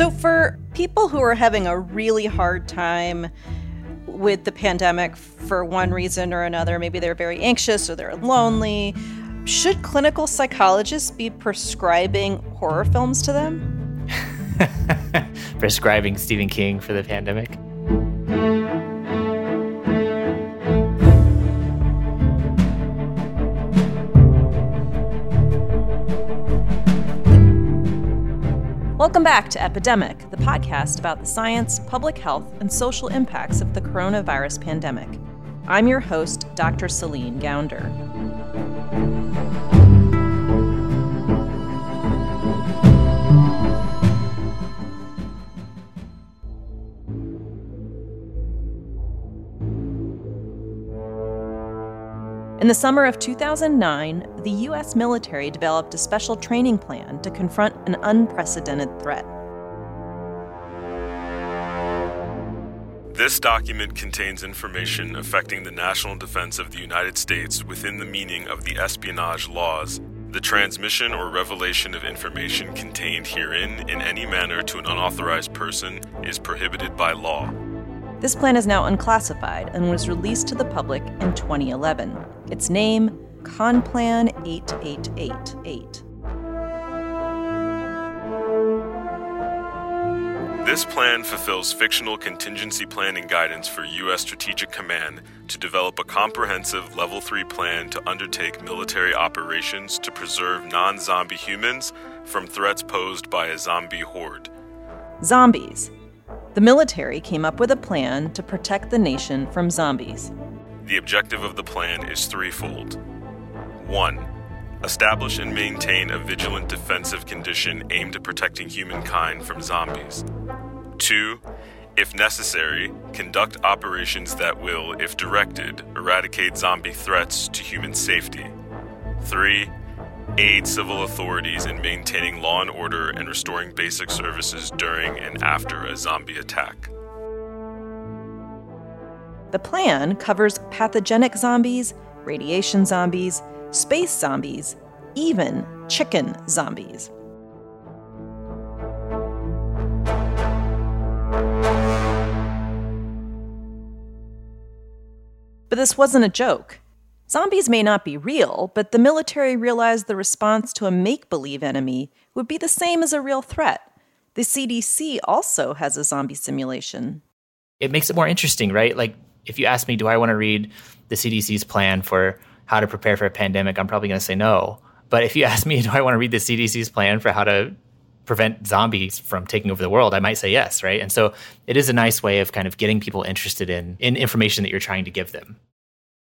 So, for people who are having a really hard time with the pandemic for one reason or another, maybe they're very anxious or they're lonely, should clinical psychologists be prescribing horror films to them? prescribing Stephen King for the pandemic? Welcome back to Epidemic, the podcast about the science, public health, and social impacts of the coronavirus pandemic. I'm your host, Dr. Celine Gounder. In the summer of 2009, the U.S. military developed a special training plan to confront an unprecedented threat. This document contains information affecting the national defense of the United States within the meaning of the espionage laws. The transmission or revelation of information contained herein in any manner to an unauthorized person is prohibited by law. This plan is now unclassified and was released to the public in 2011. Its name, Conplan 8888. This plan fulfills fictional contingency planning guidance for U.S. Strategic Command to develop a comprehensive Level 3 plan to undertake military operations to preserve non zombie humans from threats posed by a zombie horde. Zombies the military came up with a plan to protect the nation from zombies. The objective of the plan is threefold 1. Establish and maintain a vigilant defensive condition aimed at protecting humankind from zombies. 2. If necessary, conduct operations that will, if directed, eradicate zombie threats to human safety. 3 aid civil authorities in maintaining law and order and restoring basic services during and after a zombie attack. The plan covers pathogenic zombies, radiation zombies, space zombies, even chicken zombies. But this wasn't a joke. Zombies may not be real, but the military realized the response to a make believe enemy would be the same as a real threat. The CDC also has a zombie simulation. It makes it more interesting, right? Like, if you ask me, do I want to read the CDC's plan for how to prepare for a pandemic? I'm probably going to say no. But if you ask me, do I want to read the CDC's plan for how to prevent zombies from taking over the world, I might say yes, right? And so it is a nice way of kind of getting people interested in, in information that you're trying to give them.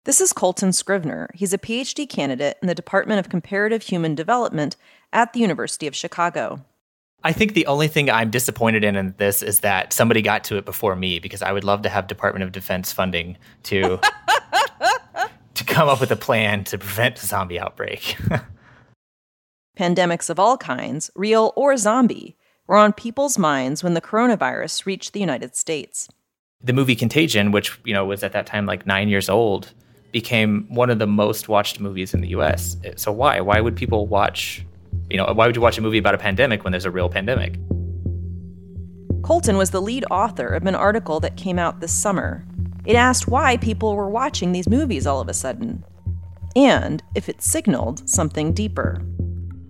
This is Coltan Scrivner. He's a PhD candidate in the Department of Comparative Human Development at the University of Chicago. I think the only thing I'm disappointed in in this is that somebody got to it before me because I would love to have Department of Defense funding to to come up with a plan to prevent a zombie outbreak. Pandemics of all kinds, real or zombie, were on people's minds when the coronavirus reached the United States. The movie Contagion, which, you know, was at that time like 9 years old, became one of the most watched movies in the US. So why? Why would people watch, you know, why would you watch a movie about a pandemic when there's a real pandemic? Coltan was the lead author of an article that came out this summer. It asked why people were watching these movies all of a sudden, and if it signaled something deeper.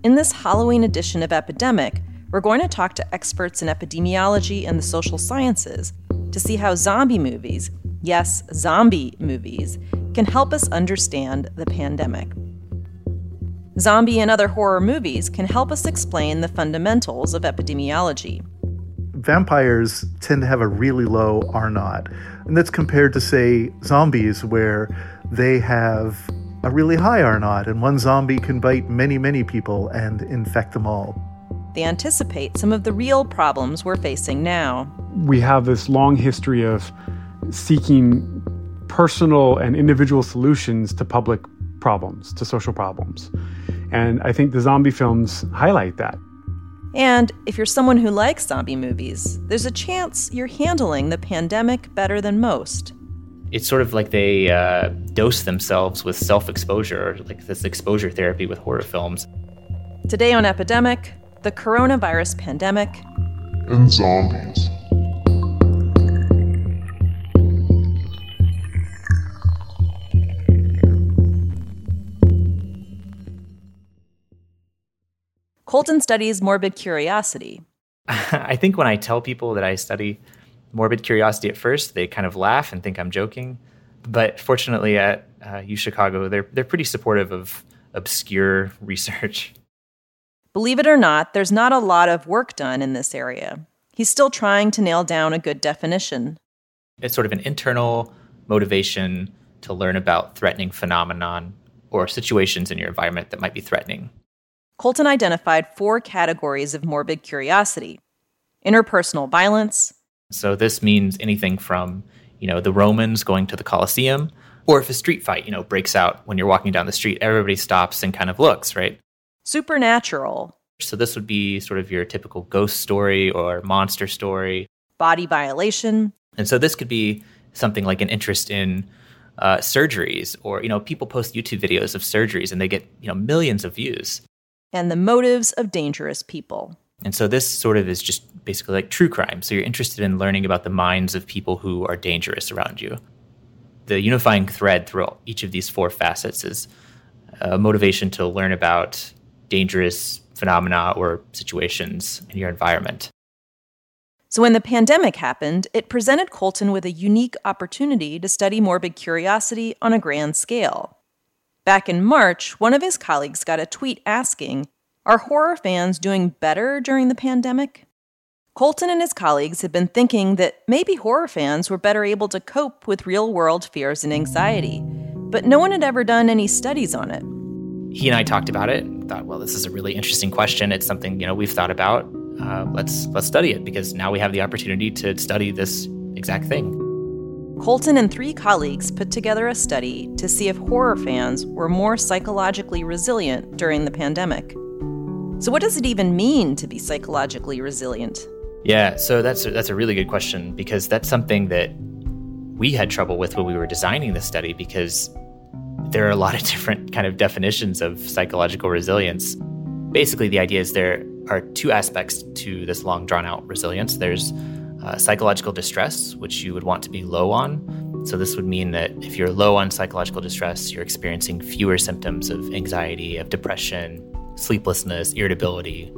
In this Halloween edition of Epidemic, we're going to talk to experts in epidemiology and the social sciences to see how zombie movies, yes, zombie movies, can help us understand the pandemic. Zombie and other horror movies can help us explain the fundamentals of epidemiology. Vampires tend to have a really low R naught, and that's compared to, say, zombies, where they have a really high R naught, and one zombie can bite many, many people and infect them all. They anticipate some of the real problems we're facing now. We have this long history of seeking personal and individual solutions to public problems, to social problems. And I think the zombie films highlight that. And if you're someone who likes zombie movies, there's a chance you're handling the pandemic better than most. It's sort of like they uh, dose themselves with self exposure, like this exposure therapy with horror films. Today on Epidemic, the coronavirus pandemic, and zombies. Coltan studies morbid curiosity. I think when I tell people that I study morbid curiosity at first, they kind of laugh and think I'm joking. But fortunately, at uh, U Chicago, they're they're pretty supportive of obscure research. Believe it or not, there's not a lot of work done in this area. He's still trying to nail down a good definition. It's sort of an internal motivation to learn about threatening phenomenon or situations in your environment that might be threatening. Coltan identified four categories of morbid curiosity interpersonal violence. So this means anything from, you know, the Romans going to the Colosseum, or if a street fight, you know, breaks out when you're walking down the street, everybody stops and kind of looks, right? Supernatural. So this would be sort of your typical ghost story or monster story. Body violation. And so this could be something like an interest in uh, surgeries, or you know, people post YouTube videos of surgeries and they get you know millions of views. And the motives of dangerous people. And so this sort of is just basically like true crime. So you're interested in learning about the minds of people who are dangerous around you. The unifying thread through each of these four facets is a motivation to learn about dangerous phenomena or situations in your environment. So, when the pandemic happened, it presented Coltan with a unique opportunity to study morbid curiosity on a grand scale. Back in March, one of his colleagues got a tweet asking Are horror fans doing better during the pandemic? Coltan and his colleagues had been thinking that maybe horror fans were better able to cope with real world fears and anxiety, but no one had ever done any studies on it. He and I talked about it. Thought, well, this is a really interesting question. It's something you know we've thought about uh, let's let's study it because now we have the opportunity to study this exact thing. Coltan and three colleagues put together a study to see if horror fans were more psychologically resilient during the pandemic. So, what does it even mean to be psychologically resilient? Yeah, so that's a, that's a really good question because that's something that we had trouble with when we were designing the study because there are a lot of different kind of definitions of psychological resilience. Basically, the idea is there are two aspects to this long drawn out resilience. There's uh, psychological distress, which you would want to be low on. So, this would mean that if you're low on psychological distress, you're experiencing fewer symptoms of anxiety, of depression, sleeplessness, irritability.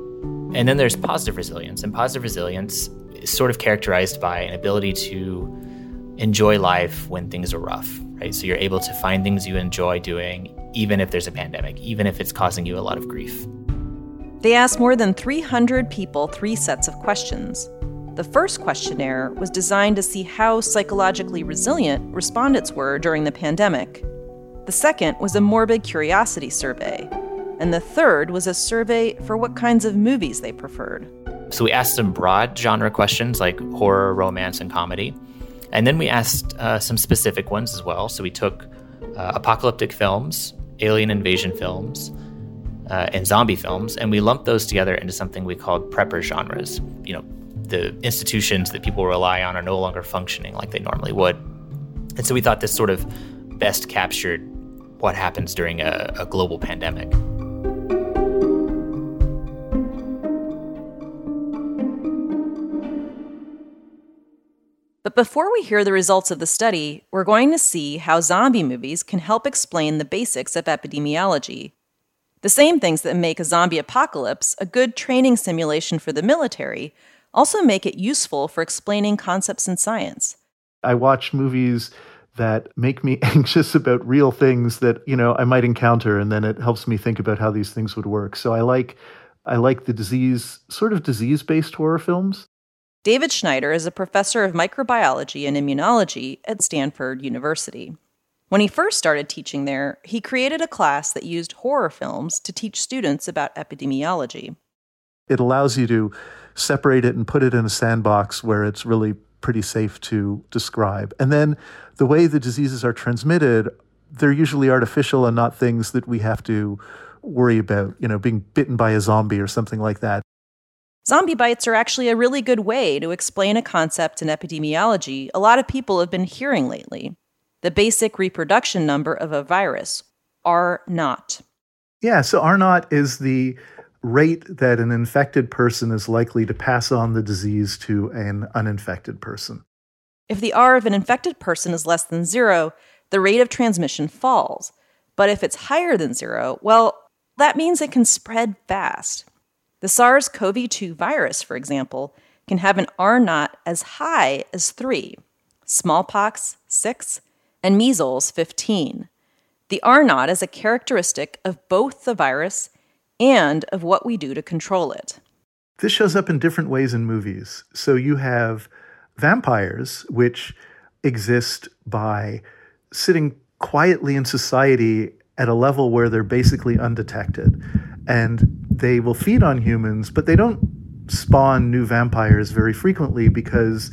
And then there's positive resilience. And positive resilience is sort of characterized by an ability to enjoy life when things are rough, right? So, you're able to find things you enjoy doing, even if there's a pandemic, even if it's causing you a lot of grief. They asked more than 300 people three sets of questions. The first questionnaire was designed to see how psychologically resilient respondents were during the pandemic. The second was a morbid curiosity survey. And the third was a survey for what kinds of movies they preferred. So we asked some broad genre questions like horror, romance, and comedy. And then we asked uh, some specific ones as well. So we took uh, apocalyptic films, alien invasion films, uh, and zombie films, and we lumped those together into something we called prepper genres. You know, the institutions that people rely on are no longer functioning like they normally would. And so we thought this sort of best captured what happens during a, a global pandemic. But before we hear the results of the study, we're going to see how zombie movies can help explain the basics of epidemiology the same things that make a zombie apocalypse a good training simulation for the military also make it useful for explaining concepts in science. I watch movies that make me anxious about real things that, you know, I might encounter and then it helps me think about how these things would work. So I like I like the disease sort of disease-based horror films. David Schneider is a professor of microbiology and immunology at Stanford University. When he first started teaching there, he created a class that used horror films to teach students about epidemiology. It allows you to separate it and put it in a sandbox where it's really pretty safe to describe. And then the way the diseases are transmitted, they're usually artificial and not things that we have to worry about, you know, being bitten by a zombie or something like that. Zombie bites are actually a really good way to explain a concept in epidemiology a lot of people have been hearing lately the basic reproduction number of a virus, R naught. Yeah, so R naught is the rate that an infected person is likely to pass on the disease to an uninfected person. If the R of an infected person is less than zero, the rate of transmission falls. But if it's higher than zero, well, that means it can spread fast. The SARS CoV 2 virus, for example, can have an R naught as high as 3, smallpox 6, and measles 15. The R naught is a characteristic of both the virus and of what we do to control it. This shows up in different ways in movies. So you have vampires, which exist by sitting quietly in society at a level where they're basically undetected. And they will feed on humans, but they don't spawn new vampires very frequently because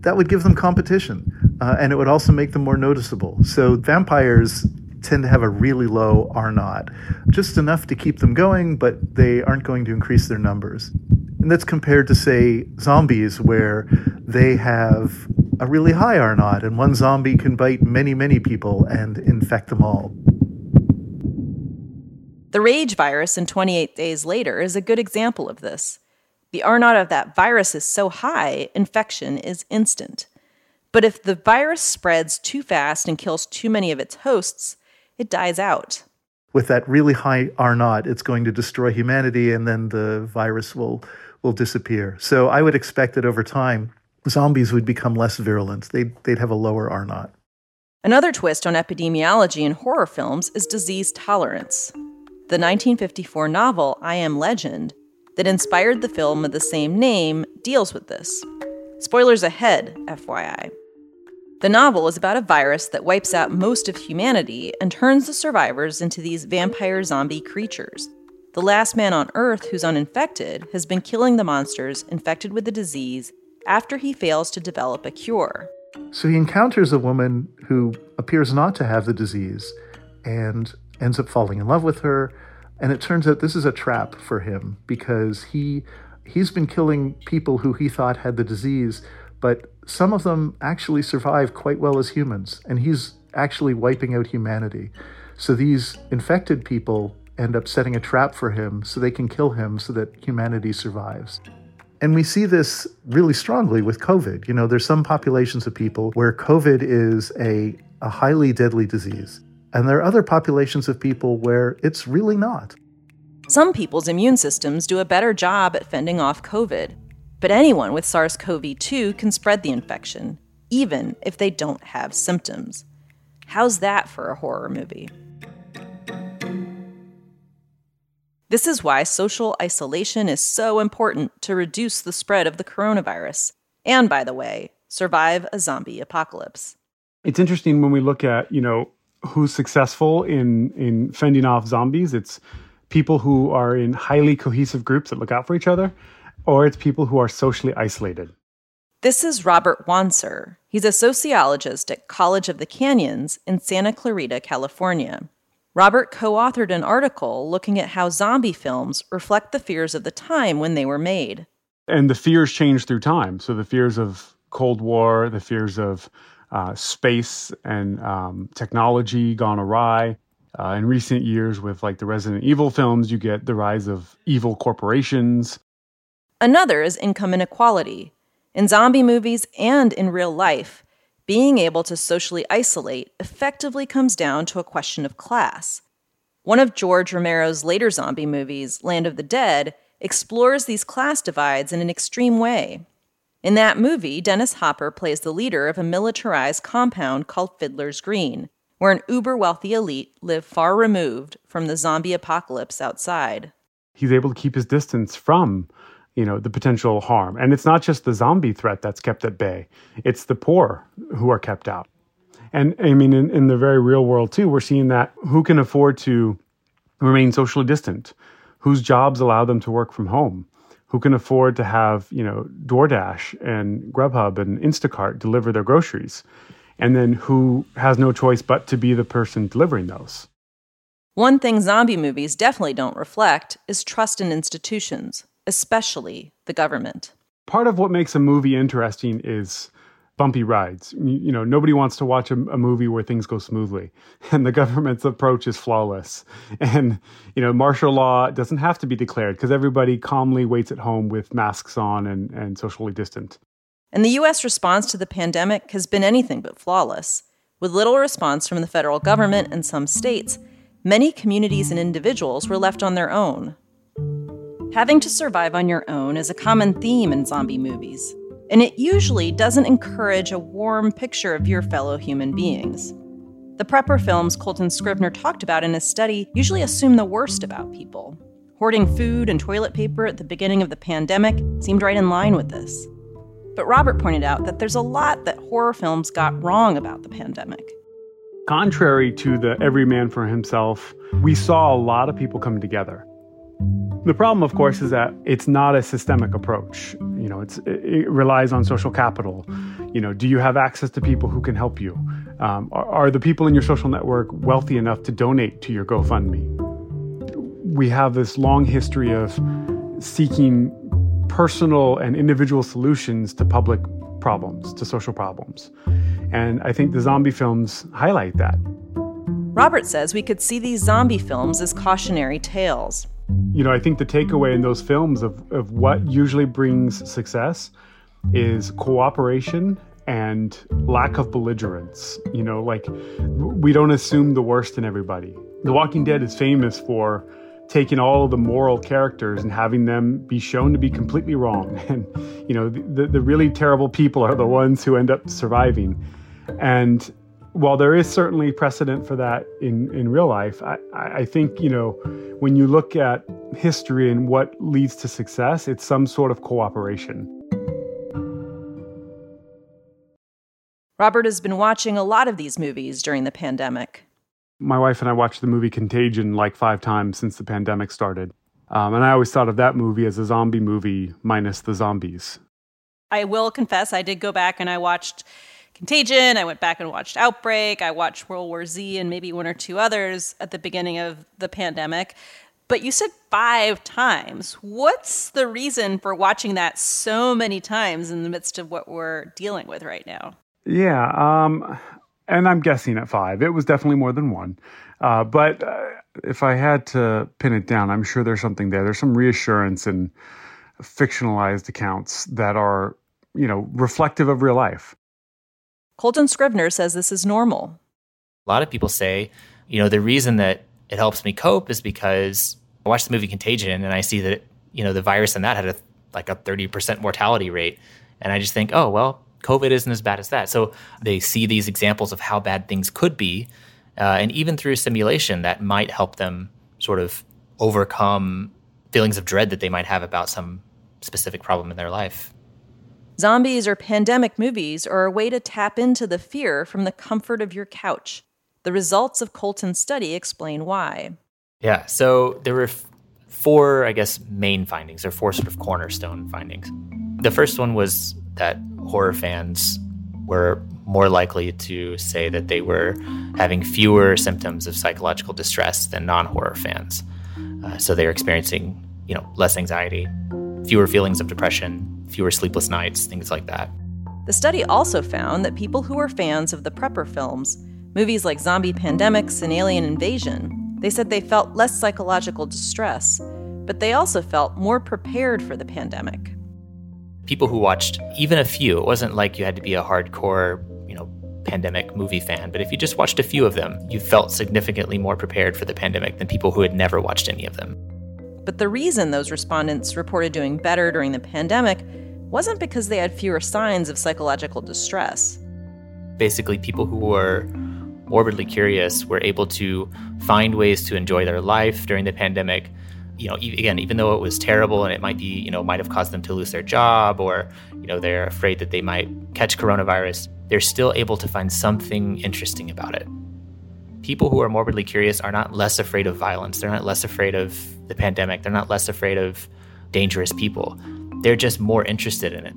that would give them competition. Uh, and it would also make them more noticeable. So vampires tend to have a really low R naught, just enough to keep them going, but they aren't going to increase their numbers. And that's compared to, say, zombies, where they have a really high R naught, and one zombie can bite many, many people and infect them all. The rage virus in 28 Days Later is a good example of this. The R naught of that virus is so high, infection is instant. But if the virus spreads too fast and kills too many of its hosts, it dies out. With that really high R naught, it's going to destroy humanity and then the virus will, will disappear. So I would expect that over time, zombies would become less virulent. They'd, they'd have a lower R naught. Another twist on epidemiology in horror films is disease tolerance. The 1954 novel I Am Legend, that inspired the film of the same name, deals with this. Spoilers ahead, FYI. The novel is about a virus that wipes out most of humanity and turns the survivors into these vampire zombie creatures. The last man on Earth who's uninfected has been killing the monsters infected with the disease after he fails to develop a cure. So he encounters a woman who appears not to have the disease and ends up falling in love with her. And it turns out this is a trap for him because he he's been killing people who he thought had the disease but some of them actually survive quite well as humans, and he's actually wiping out humanity. So these infected people end up setting a trap for him so they can kill him so that humanity survives. And we see this really strongly with COVID. You know, there's some populations of people where COVID is a, a highly deadly disease. And there are other populations of people where it's really not. Some people's immune systems do a better job at fending off COVID, but anyone with SARS CoV 2 can spread the infection, even if they don't have symptoms. How's that for a horror movie? This is why social isolation is so important to reduce the spread of the coronavirus, and by the way, survive a zombie apocalypse. It's interesting when we look at, you know, who's successful in in fending off zombies. It's people who are in highly cohesive groups that look out for each other or it's people who are socially isolated. This is Robert Wonser. He's a sociologist at College of the Canyons in Santa Clarita, California. Robert co authored an article looking at how zombie films reflect the fears of the time when they were made. And the fears change through time. So the fears of Cold War, the fears of uh, space and um, technology gone awry. Uh, in recent years, with like the Resident Evil films, you get the rise of evil corporations. Another is income inequality. In zombie movies and in real life, being able to socially isolate effectively comes down to a question of class. One of George Romero's later zombie movies, Land of the Dead, explores these class divides in an extreme way. In that movie, Dennis Hopper plays the leader of a militarized compound called Fiddler's Green, where an uber wealthy elite live far removed from the zombie apocalypse outside. He's able to keep his distance from you know the potential harm. And it's not just the zombie threat that's kept at bay. It's the poor who are kept out. And i mean in, in the very real world too we're seeing that who can afford to remain socially distant? Whose jobs allow them to work from home? Who can afford to have you know DoorDash and Grubhub and Instacart deliver their groceries? And then who has no choice but to be the person delivering those? One thing zombie movies definitely don't reflect is trust in institutions especially the government. Part of what makes a movie interesting is bumpy rides. You, know, nobody wants to watch a, a, movie where things go smoothly, and the government's approach is flawless. And you know, martial law doesn't have to be declared because everybody calmly waits at home with masks on and, and socially distant. And the U.S. response to the pandemic has been anything but flawless. With little response from the federal government and some states, many communities and individuals were left on their own. Having to survive on your own is a common theme in zombie movies, and it usually doesn't encourage a warm picture of your fellow human beings. The prepper films Coltan Scrivner talked about in his study usually assume the worst about people. Hoarding food and toilet paper at the beginning of the pandemic seemed right in line with this. But Robert pointed out that there's a lot that horror films got wrong about the pandemic. Contrary to the every man for himself, we saw a lot of people come together. The problem, of course, is that it's not a systemic approach. You know, it's, it relies on social capital. You know, do you have access to people who can help you? Um, are, are the people in your social network wealthy enough to donate to your GoFundMe? We have this long history of seeking personal and individual solutions to public problems, to social problems. And I think the zombie films highlight that. Robert says we could see these zombie films as cautionary tales you know, I think the takeaway in those films of, of what usually brings success is cooperation and lack of belligerence. You know, like we don't assume the worst in everybody. The Walking Dead is famous for taking all of the moral characters and having them be shown to be completely wrong. And, you know, the, the really terrible people are the ones who end up surviving. And while there is certainly precedent for that in, in real life, I, I think, you know, when you look at history and what leads to success, it's some sort of cooperation. Robert has been watching a lot of these movies during the pandemic. My wife and I watched the movie Contagion like five times since the pandemic started. Um, and I always thought of that movie as a zombie movie minus the zombies. I will confess, I did go back and I watched Contagion. I went back and watched Outbreak. I watched World War Z and maybe one or two others at the beginning of the pandemic. But you said five times. What's the reason for watching that so many times in the midst of what we're dealing with right now? Yeah, um, and I'm guessing at five. It was definitely more than one. Uh, but uh, if I had to pin it down, I'm sure there's something there. There's some reassurance in fictionalized accounts that are, you know, reflective of real life. Coltan Scrivner says this is normal. A lot of people say, you know, the reason that it helps me cope is because I watched the movie Contagion and I see that, you know, the virus in that had a like a 30% mortality rate. And I just think, oh, well, COVID isn't as bad as that. So they see these examples of how bad things could be. Uh, and even through simulation, that might help them sort of overcome feelings of dread that they might have about some specific problem in their life. Zombies or pandemic movies are a way to tap into the fear from the comfort of your couch. The results of Coltan's study explain why. Yeah, so there were f- four, I guess, main findings, or four sort of cornerstone findings. The first one was that horror fans were more likely to say that they were having fewer symptoms of psychological distress than non-horror fans. Uh, so they were experiencing, you know, less anxiety, fewer feelings of depression, fewer sleepless nights, things like that. The study also found that people who were fans of the Prepper films, movies like Zombie Pandemics and Alien Invasion, they said they felt less psychological distress, but they also felt more prepared for the pandemic. People who watched even a few, it wasn't like you had to be a hardcore, you know, pandemic movie fan, but if you just watched a few of them, you felt significantly more prepared for the pandemic than people who had never watched any of them. But the reason those respondents reported doing better during the pandemic wasn't because they had fewer signs of psychological distress. Basically, people who were morbidly curious were able to find ways to enjoy their life during the pandemic. You know, again, even though it was terrible and it might be, you know, might have caused them to lose their job or, you know, they're afraid that they might catch coronavirus, they're still able to find something interesting about it. People who are morbidly curious are not less afraid of violence. They're not less afraid of the pandemic. They're not less afraid of dangerous people. They're just more interested in it.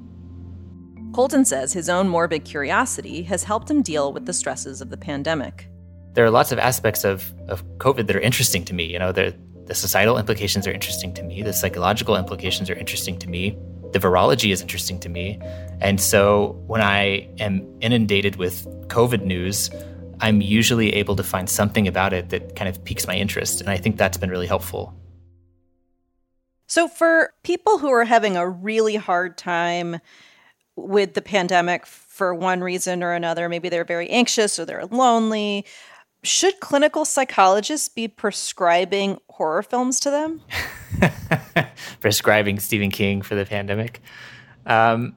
Coltan says his own morbid curiosity has helped him deal with the stresses of the pandemic. There are lots of aspects of, of COVID that are interesting to me. You know, the societal implications are interesting to me. The psychological implications are interesting to me. the virology is interesting to me. And so when I am inundated with COVID news, I'm usually able to find something about it that kind of piques my interest. And I think that's been really helpful. So, for people who are having a really hard time with the pandemic for one reason or another, maybe they're very anxious or they're lonely, should clinical psychologists be prescribing horror films to them? prescribing Stephen King for the pandemic. Um,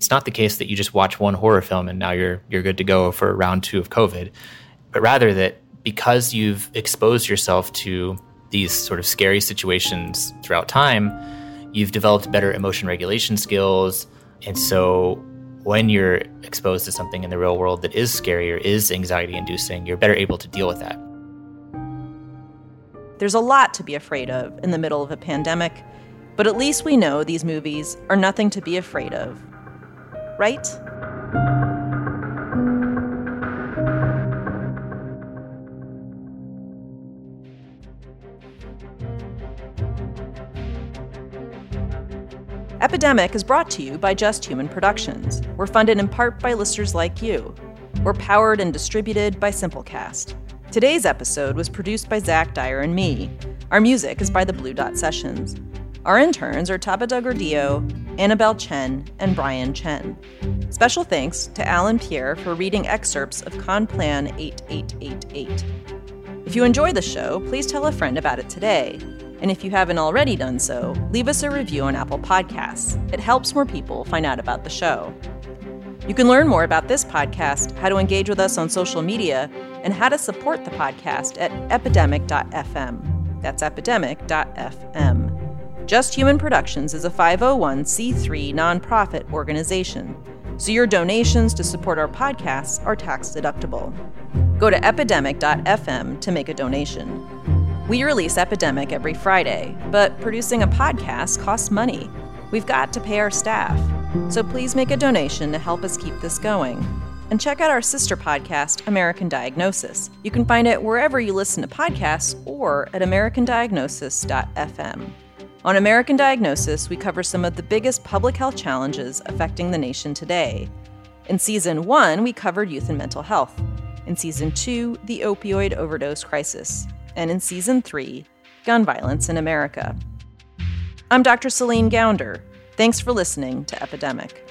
it's not the case that you just watch one horror film and now you're you're good to go for round two of COVID, but rather that because you've exposed yourself to these sort of scary situations throughout time, you've developed better emotion regulation skills. And so when you're exposed to something in the real world that is scary or is anxiety inducing, you're better able to deal with that. There's a lot to be afraid of in the middle of a pandemic, but at least we know these movies are nothing to be afraid of right? Epidemic is brought to you by Just Human Productions. We're funded in part by listeners like you. We're powered and distributed by Simplecast. Today's episode was produced by Zach Dyer and me. Our music is by the Blue Dot Sessions. Our interns are Tabata Gordillo, Annabelle Chen, and Brian Chen. Special thanks to Alan Pierre for reading excerpts of Conplan 8888. If you enjoy the show, please tell a friend about it today. And if you haven't already done so, leave us a review on Apple Podcasts. It helps more people find out about the show. You can learn more about this podcast, how to engage with us on social media, and how to support the podcast at epidemic.fm. That's epidemic.fm. Just Human Productions is a 501c3 nonprofit organization, so your donations to support our podcasts are tax deductible. Go to epidemic.fm to make a donation. We release Epidemic every Friday, but producing a podcast costs money. We've got to pay our staff, so please make a donation to help us keep this going. And check out our sister podcast, American Diagnosis. You can find it wherever you listen to podcasts or at americandiagnosis.fm. On American Diagnosis, we cover some of the biggest public health challenges affecting the nation today. In season one, we covered youth and mental health. In season two, the opioid overdose crisis. And in season three, gun violence in America. I'm Dr. Celine Gounder. Thanks for listening to Epidemic.